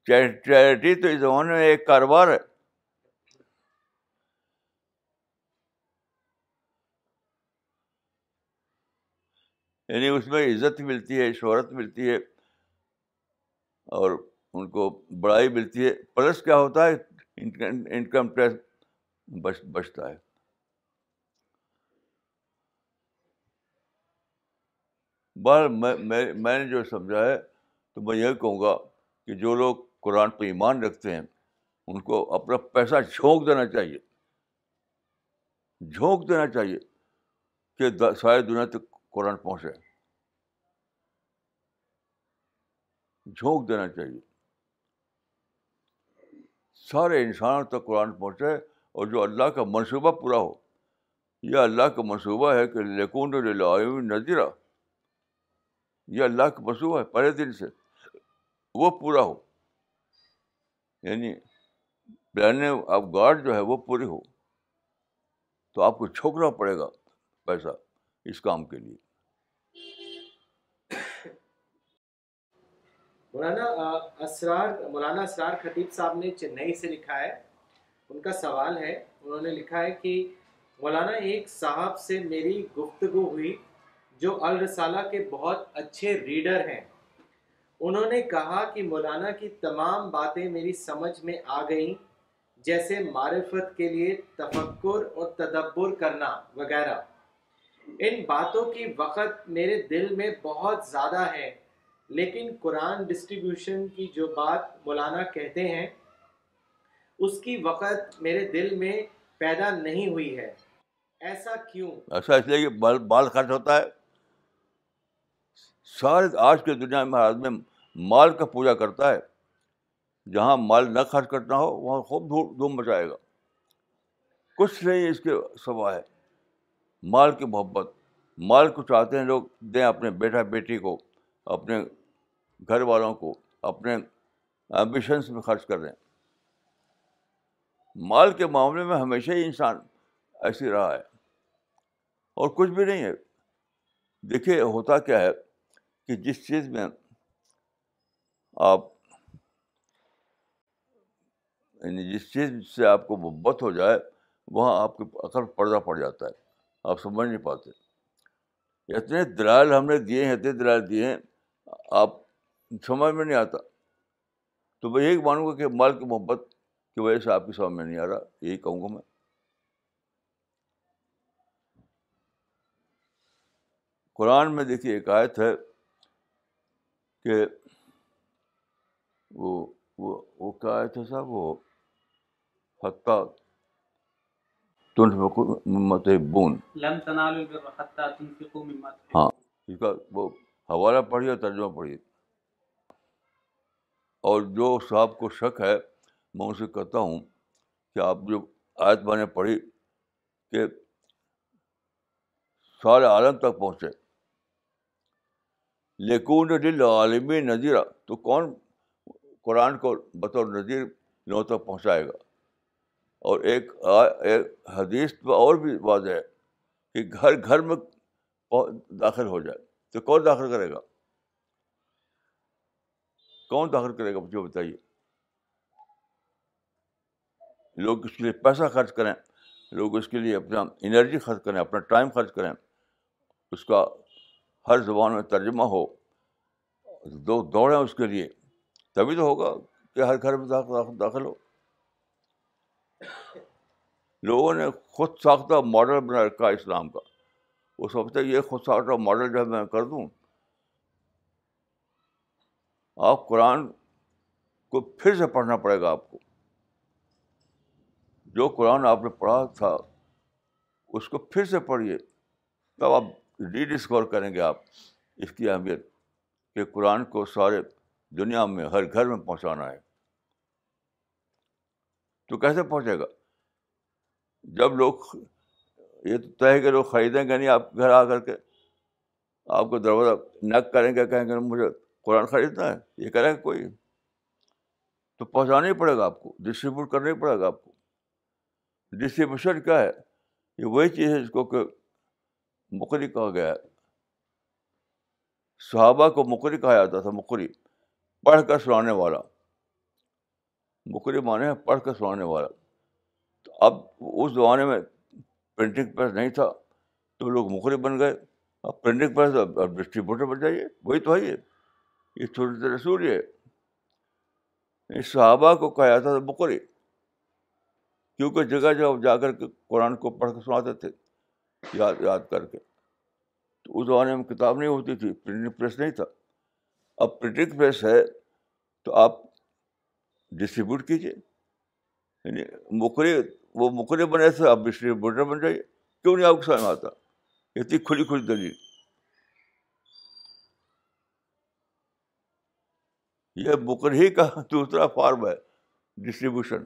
چیریٹی تو اس زمانے میں ایک کاروبار ہے یعنی اس میں عزت ملتی ہے شہرت ملتی ہے اور ان کو بڑائی ملتی ہے پلس کیا ہوتا ہے انکم ٹیکس بچتا ہے بہر میں نے جو سمجھا ہے تو میں یہ کہوں گا کہ جو لوگ قرآن پہ ایمان رکھتے ہیں ان کو اپنا پیسہ جھونک دینا چاہیے جھونک دینا چاہیے کہ ساری دنیا تک قرآن پہنچے جھونک دینا چاہیے سارے انسانوں تک قرآن پہنچے اور جو اللہ کا منصوبہ پورا ہو یہ اللہ کا منصوبہ ہے کہ لیکن نظیرہ یہ اللہ کا منصوبہ ہے پہلے دن سے وہ پورا ہو یعنی پلان آف گاڈ جو ہے وہ پوری ہو تو آپ کو چھوکنا پڑے گا پیسہ اس کام کے لیے مولانا اسرار مولانا اسرار خطیب صاحب نے چنئی سے لکھا ہے ان کا سوال ہے انہوں نے لکھا ہے کہ مولانا ایک صاحب سے میری گفتگو ہوئی جو الرسالہ کے بہت اچھے ریڈر ہیں انہوں نے کہا کہ مولانا کی تمام باتیں میری سمجھ میں آ گئیں جیسے معرفت کے لیے تفکر اور تدبر کرنا وغیرہ ان باتوں کی وقت میرے دل میں بہت زیادہ ہے لیکن قرآن ڈسٹریبیوشن کی جو بات مولانا کہتے ہیں اس کی وقت میرے دل میں پیدا نہیں ہوئی ہے ایسا کیوں ایسا اچھا، اس لیے کہ بال خرچ ہوتا ہے سارے آج کے دنیا میں ہر آدمی مال کا پوجا کرتا ہے جہاں مال نہ خرچ کرنا ہو وہاں خوب دھوم مچائے گا کچھ نہیں اس کے سوا ہے مال کی محبت مال کو چاہتے ہیں لوگ دیں اپنے بیٹا بیٹی کو اپنے گھر والوں کو اپنے ایمبیشنس میں خرچ کر دیں مال کے معاملے میں ہمیشہ ہی انسان ایسے رہا ہے اور کچھ بھی نہیں ہے دیکھیے ہوتا کیا ہے کہ جس چیز میں آپ یعنی جس چیز سے آپ کو محبت ہو جائے وہاں آپ کے عقل پردہ پڑ جاتا ہے آپ سمجھ نہیں پاتے اتنے دلائل ہم نے دیے ہیں اتنے دلائل دیے ہیں آپ سمجھ میں نہیں آتا تو میں یہی مانوں گا کہ مال کی محبت کی وجہ سے آپ کی سمجھ میں نہیں آ رہا یہی کہوں گا میں قرآن میں دیکھیے ایک آیت ہے کہ وہ وہ, وہ کیا آئے تھے صاحب وہ حتیٰ تنفقو ممت بون لم تنالو البر حتیٰ تنفقو ممت ہاں اس کا وہ حوالہ پڑھیے ترجمہ پڑھیے اور جو صاحب کو شک ہے میں اسے کہتا ہوں کہ آپ جو آیت میں نے پڑھی کہ سارے عالم تک پہنچے لیکون دل عالمی نظیرہ تو کون قرآن کو بطور نظیر لوگوں تک پہنچائے گا اور ایک حدیث اور بھی واضح ہے کہ گھر گھر میں داخل ہو جائے تو کون داخل کرے گا کون داخل کرے گا مجھے بتائیے لوگ اس کے لیے پیسہ خرچ کریں لوگ اس کے لیے اپنا انرجی خرچ کریں اپنا ٹائم خرچ کریں اس کا ہر زبان میں ترجمہ ہو دو دوڑیں اس کے لیے تبھی تو ہوگا کہ ہر گھر میں داخل ہو لوگوں نے خود ساختہ ماڈل بنا رکھا اسلام کا وہ سمجھتے یہ خود ساختہ ماڈل جو ہے میں کر دوں آپ قرآن کو پھر سے پڑھنا پڑے گا آپ کو جو قرآن آپ نے پڑھا تھا اس کو پھر سے پڑھیے تب آپ ری ڈسکور کریں گے آپ اس کی اہمیت کہ قرآن کو سارے دنیا میں ہر گھر میں پہنچانا ہے تو کیسے پہنچے گا جب لوگ یہ تو طے کے لوگ خریدیں گے نہیں آپ گھر آ کر کے آپ کو دروازہ نک کریں گے کہیں گے مجھے قرآن خریدنا ہے یہ کرے گا کوئی تو پہنچانا ہی پڑے گا آپ کو ڈسٹریبیوٹ کرنا ہی پڑے گا آپ کو ڈسٹریبیوشن کیا ہے یہ وہی چیز ہے جس کو کہ مقری کہا گیا ہے صحابہ کو مقری کہا جاتا تھا مقری پڑھ کر سنانے والا مقری مانے پڑھ کر سنانے والا تو اب اس زمانے میں پرنٹنگ پریس نہیں تھا تو لوگ مقری بن گئے اب پرنٹنگ پریس اب اب ڈسٹریبیوٹر بن جائیے وہی تو ہے یہ چھوٹے سے رسول ہے یعنی صحابہ کو کہا جاتا تھا مقری کیونکہ جگہ جگہ جا کر کے قرآن کو پڑھ کر سناتے تھے یاد یاد کر کے تو اس زمانے میں کتاب نہیں ہوتی تھی پرنٹنگ پریس نہیں تھا اب پرنٹنگ پریس ہے تو آپ ڈسٹریبیوٹ کیجیے یعنی مکرے وہ مکرے بنے تھے آپ ڈسٹریبیوٹر بن جائیے کیوں نہیں آپ کے سامنے آتا اتنی کھلی کھلی دلی یہ بکر ہی کا دوسرا فارم ہے ڈسٹریبیوشن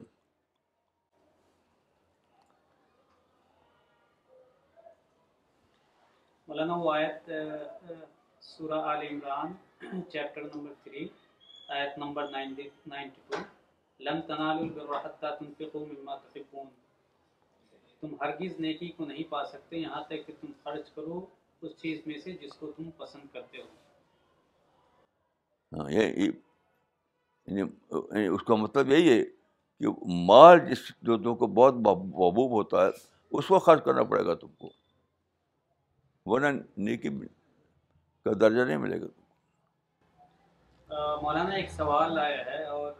مولانا وہ آیت سورہ آل عمران چیپٹر نمبر تھری آیت نمبر نائنٹی ٹو لن تنال البرحت کا تنفقو مما تفقون تم ہرگز نیکی کو نہیں پا سکتے یہاں تک کہ تم خرچ کرو اس چیز میں سے جس کو تم پسند کرتے ہو ہاں، یہ یعنی، یعنی اس کا مطلب یہی ہے کہ مال جس جو تم کو بہت محبوب ہوتا ہے اس کو خرچ کرنا پڑے گا تم کو ورنہ نیکی کا درجہ نہیں ملے گا مولانا ایک سوال آیا ہے اور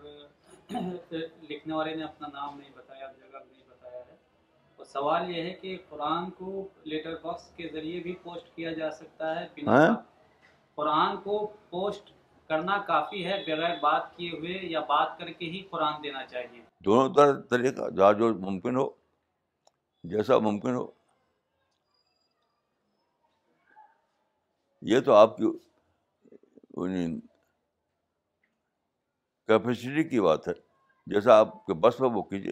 لکھنے والے نے اپنا نام نہیں بتایا جگہ نہیں بتایا ہے اور سوال یہ ہے کہ قرآن کو لیٹر باکس کے ذریعے بھی پوسٹ کیا جا سکتا ہے ہاں؟ قرآن کو پوسٹ کرنا کافی ہے بغیر بات کیے ہوئے یا بات کر کے ہی قرآن دینا چاہیے دونوں طرح طریقہ جہاں جو ممکن ہو جیسا ممکن ہو یہ تو آپ کی کیپیسٹی یعنی کی بات ہے جیسا آپ کے بس میں کیجیے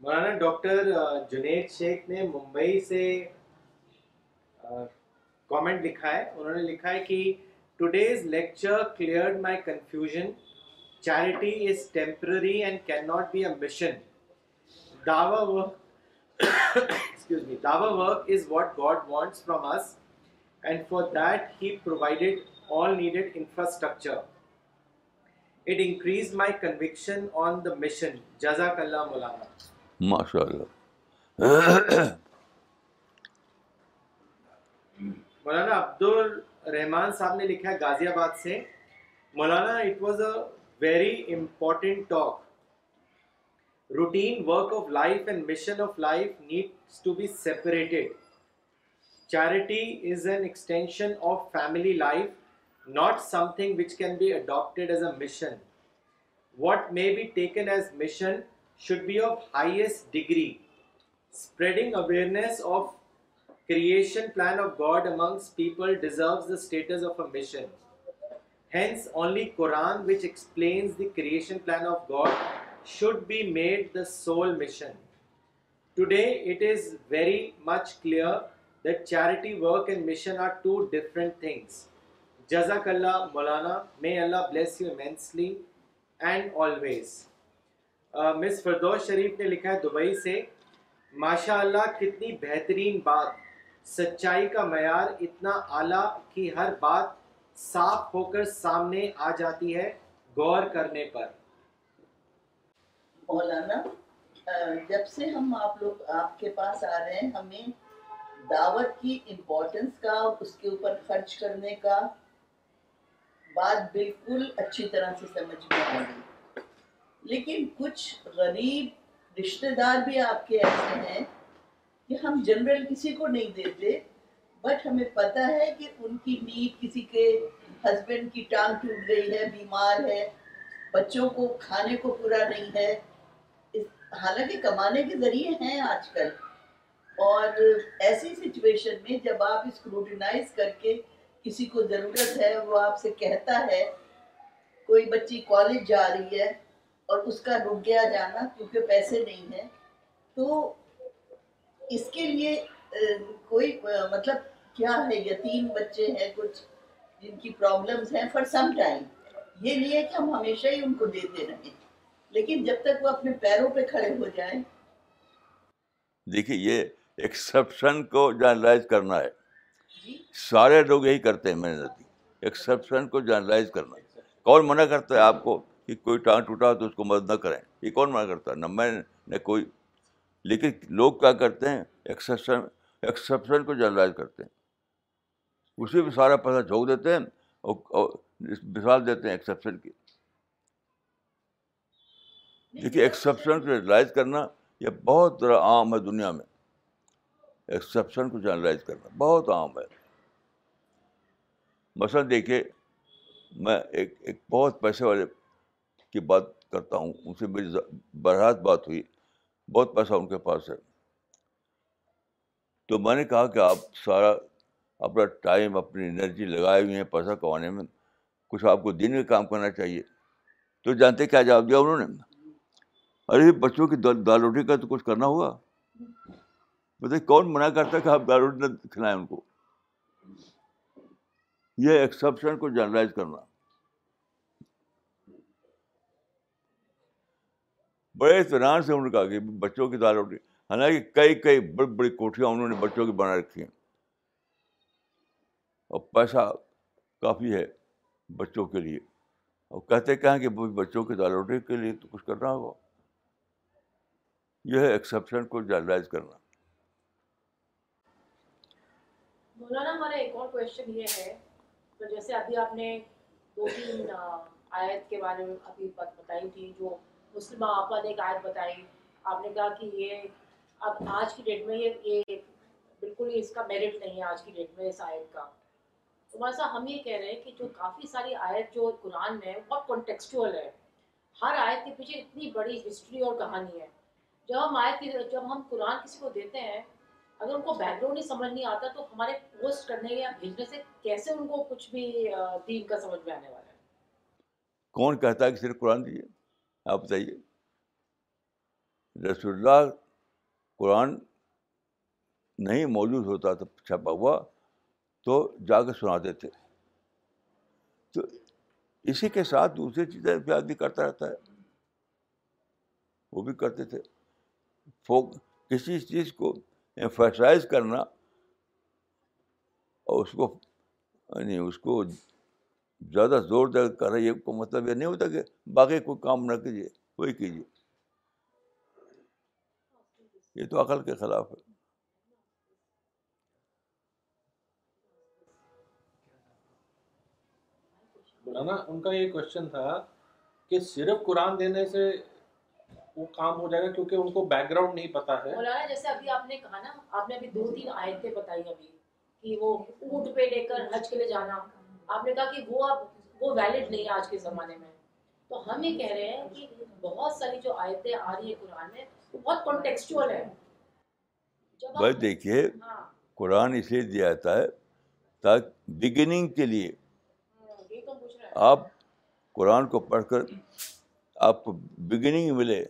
مولانا ڈاکٹر جنید شیخ نے ممبئی سے کامنٹ لکھا ہے انہوں نے لکھا ہے کہ today's lecture clear charity is temporary and can not be a mission دعوی work excuse me, dava work is what God wants from us, and for that, He provided all needed infrastructure. It increased my conviction on the mission. Jazakallah Mulana. MashaAllah. مولانا عبد الرحمان صاحب نے لکھا ہے غازی آباد سے مولانا it was a very important talk Routine work of life and mission of life needs to be separated. Charity is an extension of family life, not something which can be adopted as a mission. What may be taken as mission should be of highest degree. Spreading awareness of creation plan of God amongst people deserves the status of a mission. Hence, only Quran, which explains the creation plan of God, should be made the sole mission. Today, it is very much clear that charity work and mission are two different things. Jazakallah, Molana. May Allah bless you immensely and always. Uh, Ms. Firdaus Sharif ne likha hai Dubai se, Masha Allah, kitni behtareen baat. سچائی کا معیار اتنا اعلیٰ کی ہر بات صاف ہو کر سامنے آ جاتی ہے غور کرنے پر مولانا جب سے ہم آپ لوگ آپ کے پاس آ رہے ہیں ہمیں دعوت کی امپورٹنس کا کا اس کے اوپر خرچ کرنے بات بالکل اچھی طرح سے سمجھ میں آ لیکن کچھ غریب رشتہ دار بھی آپ کے ایسے ہیں کہ ہم جنرل کسی کو نہیں دیتے بٹ ہمیں پتہ ہے کہ ان کی نیڈ کسی کے ہسبینڈ کی ٹانگ ٹوٹ گئی ہے بیمار ہے بچوں کو کھانے کو پورا نہیں ہے حالانکہ کمانے کے ذریعے ہیں آج کل اور ایسی سچویشن میں جب آپ اسکروٹینائز کر کے کسی کو ضرورت ہے وہ آپ سے کہتا ہے کوئی بچی کالج جا رہی ہے اور اس کا رک گیا جانا کیونکہ پیسے نہیں ہیں تو اس کے لیے کوئی مطلب کیا ہے یتیم بچے ہیں کچھ جن کی پرابلمز ہیں فار سم ٹائم یہ ہے کہ ہم ہمیشہ ہی ان کو دیتے رہیں لیکن جب تک وہ اپنے پیروں پہ کھڑے ہو جائیں دیکھیے یہ کو جرنلائز کرنا ہے جی۔ سارے لوگ یہی کرتے ہیں محنت ایکسپشن کو جرلا کرنا کون منع کرتا ہے آپ کو کہ کوئی ٹان ٹوٹا تو اس کو مدد نہ کریں یہ کون منع کرتا ہے نہ میں کوئی لیکن لوگ کیا کرتے ہیں ایکسپشن کو جرنلائز کرتے ہیں اسی پہ سارا پیسہ جھونک دیتے ہیں اور مثال دیتے ہیں ایکسپشن کی دیکھیے ایکسیپشن کو جنرلائز کرنا یہ بہت ذرا عام ہے دنیا میں ایکسیپشن کو جنرلائز کرنا بہت عام ہے مثلاً دیکھیے میں ایک ایک بہت پیسے والے کی بات کرتا ہوں ان سے میری برحاست بات ہوئی بہت پیسہ ان کے پاس ہے تو میں نے کہا کہ آپ سارا اپنا ٹائم اپنی انرجی لگائے ہوئی ہیں پیسہ کمانے میں کچھ آپ کو دن میں کام کرنا چاہیے تو جانتے کیا جواب دیا انہوں نے ارے بچوں کی دال روٹی کا تو کچھ کرنا ہوگا بتائیے کون منع کرتا ہے کہ آپ دال روٹی نہ کھلائیں ان کو یہ ایکسپشن کو جنرلائز کرنا بڑے اطمینان سے انہوں نے کہا کہ بچوں کی دال روٹی حالانکہ کئی کئی بڑی بڑی کوٹیاں انہوں نے بچوں کی بنا رکھی ہیں اور پیسہ کافی ہے بچوں کے لیے اور کہتے کہیں کہ بچوں کی دال روٹی کے لیے تو کچھ کرنا ہوگا یہ ہے ایکسیپشن کو جنرلائز کرنا مولانا ہمارا ایک اور کوشچن یہ ہے کہ جیسے ابھی آپ نے دو تین آیت کے بارے میں ابھی بات بتائی تھی جو مسلم آپا نے ایک آیت بتائی آپ نے کہا کہ یہ اب آج کی ڈیٹ میں یہ یہ بالکل اس کا میرٹ نہیں ہے آج کی ڈیٹ میں اس آیت کا صاحب ہم یہ کہہ رہے ہیں کہ جو کافی ساری آیت جو قرآن میں ہے بہت کنٹیکسچل ہے ہر آیت کے پیچھے اتنی بڑی ہسٹری اور کہانی ہے جب ہم آئے تھے جب ہم قرآن کسی کو دیتے ہیں اگر ان کو بیک گراؤنڈ ہی سمجھ نہیں آتا تو ہمارے پوسٹ کرنے یا بھیجنے سے کیسے ان کو کچھ بھی دین کا سمجھ میں آنے والا ہے کون کہتا ہے کہ صرف قرآن دیجیے آپ بتائیے رسول اللہ قرآن نہیں موجود ہوتا تھا چھپا ہوا تو جا کے سنا دیتے تو اسی کے ساتھ دوسری چیزیں بھی آدمی کرتا رہتا ہے وہ بھی کرتے تھے فوک کسی چیز کو ایمفیسائز کرنا اور اس کو یعنی اس کو زیادہ زور دے کر رہا یہ کو مطلب یہ نہیں ہوتا کہ باقی کوئی کام نہ کیجیے وہی کیجیے یہ تو عقل کے خلاف ہے مولانا ان کا یہ کوشچن تھا کہ صرف قرآن دینے سے وہ کام ہو جائے گا کیونکہ ان کو بیک گراؤنڈ نہیں پتا ہے مولانا جیسے ابھی آپ نے کہا نا آپ نے ابھی دو تین آیتیں بتائی ابھی کہ وہ اونٹ پہ لے کر حج کے لیے جانا آپ نے کہا کہ وہ اب وہ ویلڈ نہیں آج کے زمانے میں تو ہم یہ کہہ رہے ہیں کہ بہت ساری جو آیتیں آ رہی ہیں قرآن میں وہ بہت کانٹیکسچل ہے بس دیکھیے ہاں۔ قرآن اس لیے دیا جاتا ہے تاکہ بگننگ کے لیے ہاں، آپ قرآن کو پڑھ کر آپ کو بگننگ ملے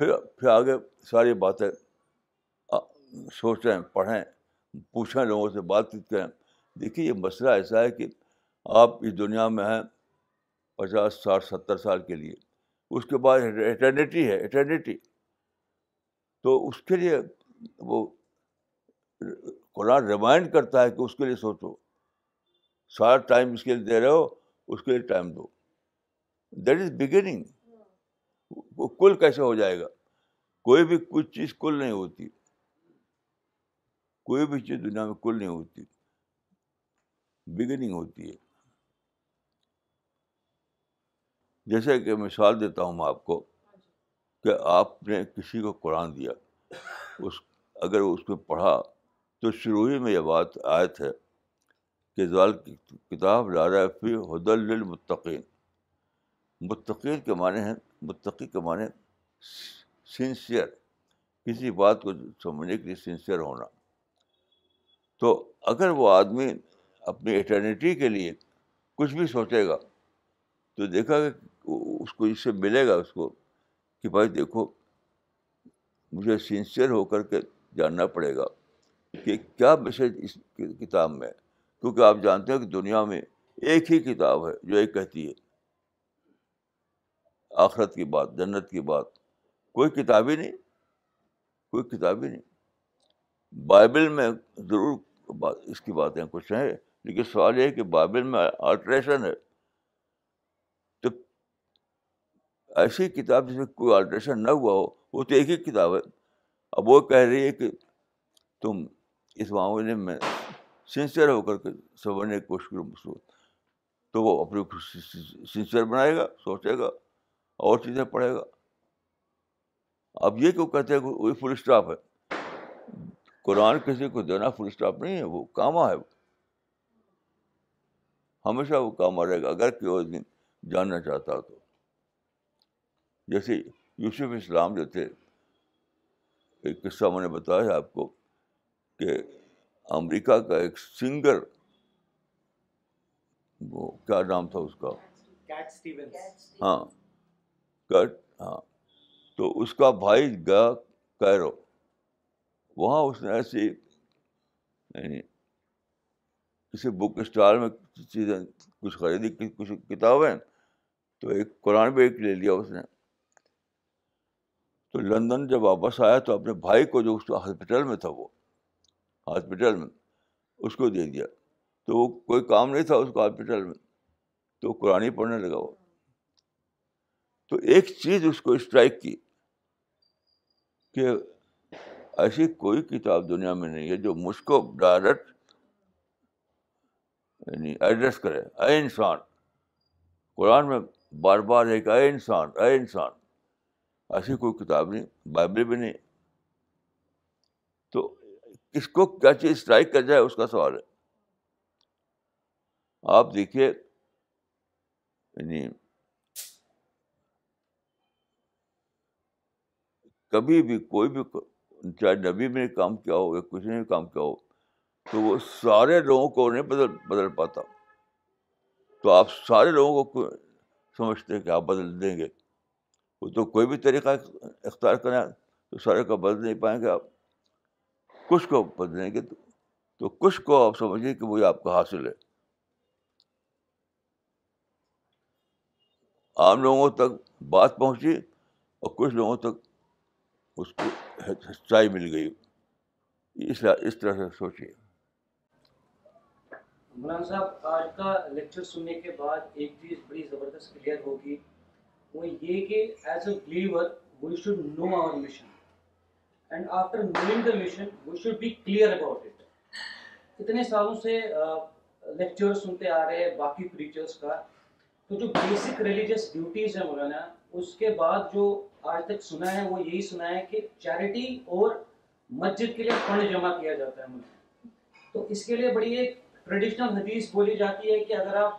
پھر پھر آگے ساری باتیں سوچیں پڑھیں پوچھیں لوگوں سے بات چیت کریں دیکھیے یہ مسئلہ ایسا ہے کہ آپ اس دنیا میں ہیں پچاس ساٹھ ستر سال کے لیے اس کے بعد ایٹرنیٹی ہے ایٹرنیٹی تو اس کے لیے وہ قرآن ریمائنڈ کرتا ہے کہ اس کے لیے سوچو سارا ٹائم اس کے لیے دے رہے ہو اس کے لیے ٹائم دو دیٹ از بگننگ وہ کل کیسے ہو جائے گا کوئی بھی کچھ چیز کل نہیں ہوتی کوئی بھی چیز دنیا میں کل نہیں ہوتی بگننگ ہوتی ہے جیسے کہ مثال دیتا ہوں آپ کو کہ آپ نے کسی کو قرآن دیا اس اگر اس میں پڑھا تو شروع ہی میں یہ بات آئے تھے کتاب لا رہا ہے پھر حد المتقین متقیر کے معنی ہیں متقی کے معنی سنسیئر کسی بات کو سمجھنے کے لیے سنسیئر ہونا تو اگر وہ آدمی اپنی اٹرنیٹی کے لیے کچھ بھی سوچے گا تو دیکھا کہ اس کو اس سے ملے گا اس کو کہ بھائی دیکھو مجھے سنسیئر ہو کر کے جاننا پڑے گا کہ کیا میسج اس کتاب میں کیونکہ آپ جانتے ہیں کہ دنیا میں ایک ہی کتاب ہے جو ایک کہتی ہے آخرت کی بات جنت کی بات کوئی کتاب ہی نہیں کوئی کتاب ہی نہیں بائبل میں ضرور بات اس کی باتیں کچھ ہیں لیکن سوال یہ ہے کہ بائبل میں آلٹریشن ہے تو ایسی کتاب جس میں کوئی آلٹریشن نہ ہوا ہو وہ تو ایک ہی کتاب ہے اب وہ کہہ رہی ہے کہ تم اس معاملے میں سنسیئر ہو کر کے سمجھنے کی کوشش کرو تو وہ اپنی سنسیئر بنائے گا سوچے گا اور چیزیں پڑھے گا اب یہ کیوں کہتے ہیں کہ وہ فل اسٹاپ ہے قرآن کسی کو دینا فل اسٹاپ نہیں ہے وہ کاما ہے وہ ہمیشہ وہ کاما رہے گا اگر کوئی دن جاننا چاہتا ہو تو جیسے یوسف اسلام جو تھے ایک قصہ میں نے بتایا آپ کو کہ امریکہ کا ایک سنگر وہ کیا نام تھا اس کا ہاں ہاں تو اس کا بھائی گیا کیرو وہاں اس نے ایسی یعنی کسی بک اسٹال میں چیزیں کچھ خریدی کچھ کتابیں تو ایک قرآن بھی ایک لے لیا اس نے تو لندن جب واپس آیا تو اپنے بھائی کو جو اس ہاسپٹل میں تھا وہ ہاسپٹل میں اس کو دے دیا تو وہ کوئی کام نہیں تھا اس کو ہاسپٹل میں تو قرآن ہی پڑھنے لگا وہ تو ایک چیز اس کو اسٹرائک کی کہ ایسی کوئی کتاب دنیا میں نہیں ہے جو مجھ کو ڈائریکٹ یعنی ایڈریس کرے اے انسان قرآن میں بار بار ہے کہ اے انسان اے انسان ایسی کوئی کتاب نہیں بائبل بھی نہیں تو اس کو کیا چیز اسٹرائک کر جائے اس کا سوال ہے آپ دیکھیے یعنی کبھی بھی کوئی بھی چاہے نبی میں کام کیا ہو یا کچھ نے کام کیا ہو تو وہ سارے لوگوں کو نہیں بدل بدل پاتا تو آپ سارے لوگوں کو سمجھتے ہیں کہ آپ بدل دیں گے وہ تو کوئی بھی طریقہ اختیار کریں تو سارے کو بدل نہیں پائیں گے آپ کچھ کو بدلیں گے تو کچھ کو آپ سمجھیں کہ وہی آپ کا حاصل ہے عام لوگوں تک بات پہنچی اور کچھ لوگوں تک اس کو سچائی مل گئی اس طرح اس طرح سے سوچیے مولانا صاحب آج کا لیکچر سننے کے بعد ایک چیز بڑی زبردست کلیئر ہوگی وہ یہ کہ as a believer we should know our mission and after knowing the mission we should be clear about it اتنے سالوں سے لیکچر سنتے آ رہے ہیں باقی پریچرس کا تو جو بیسک ریلیجیس ڈیوٹیز ہیں مولانا اس کے بعد جو آج تک سنا ہے وہ یہی سنا ہے کہ چیریٹی اور مسجد کے لیے فنڈ جمع کیا جاتا ہے ملک تو اس کے لیے بڑی ایک ٹریڈیشنل حدیث بولی جاتی ہے کہ اگر آپ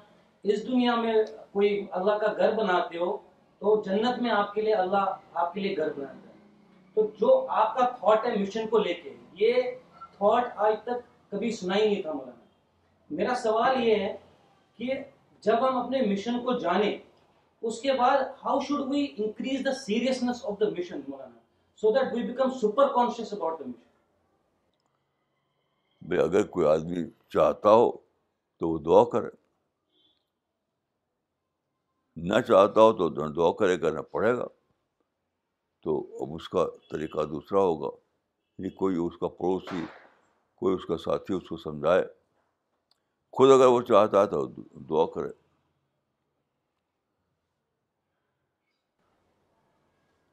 اس دنیا میں کوئی اللہ کا گھر بناتے ہو تو جنت میں آپ کے لیے اللہ آپ کے لیے گھر بناتا ہے تو جو آپ کا تھاٹ ہے مشن کو لے کے یہ تھاٹ آج تک کبھی سنا ہی نہیں تھا مولانا میرا سوال یہ ہے کہ جب ہم اپنے مشن کو جانیں اس کے بعد how should we increase the seriousness of the mission Maulana so that we become super conscious about the mission بھائی اگر کوئی آدمی چاہتا ہو تو وہ دعا کرے نہ چاہتا ہو تو دعا کرے کرنا پڑے گا تو اب اس کا طریقہ دوسرا ہوگا یعنی کوئی اس کا پڑوسی کوئی اس کا ساتھی اس کو سمجھائے خود اگر وہ چاہتا ہے تو دعا کرے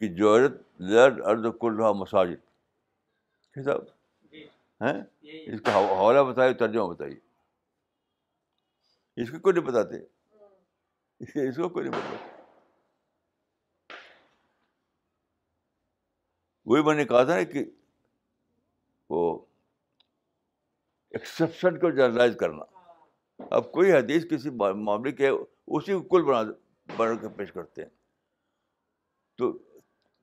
کہ جوہرت زیر ارد کل رہا مساجد صاحب جی۔ ہیں اس کا حوالہ بتائیے ترجمہ بتائیے اس کو کوئی نہیں بتاتے اس کو کوئی نہیں بتاتے وہی میں نے کہا تھا نا کہ وہ ایکسپشن کو جرنلائز کرنا اب کوئی حدیث کسی معاملے کے اسی کو کل بنا بنا کے پیش کرتے ہیں تو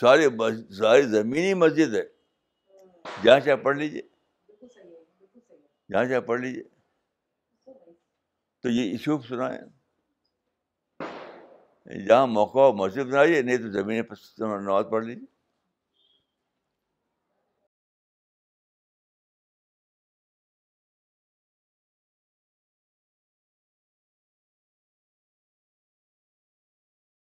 ساری ساری ساری زمینی مسجد ہے جہاں چاہے پڑھ لیجیے جہاں چاہے پڑھ لیجیے تو یہ ایشو سنائیں جہاں موقع مسجد بنائیے نہیں تو زمین پڑھ لیجیے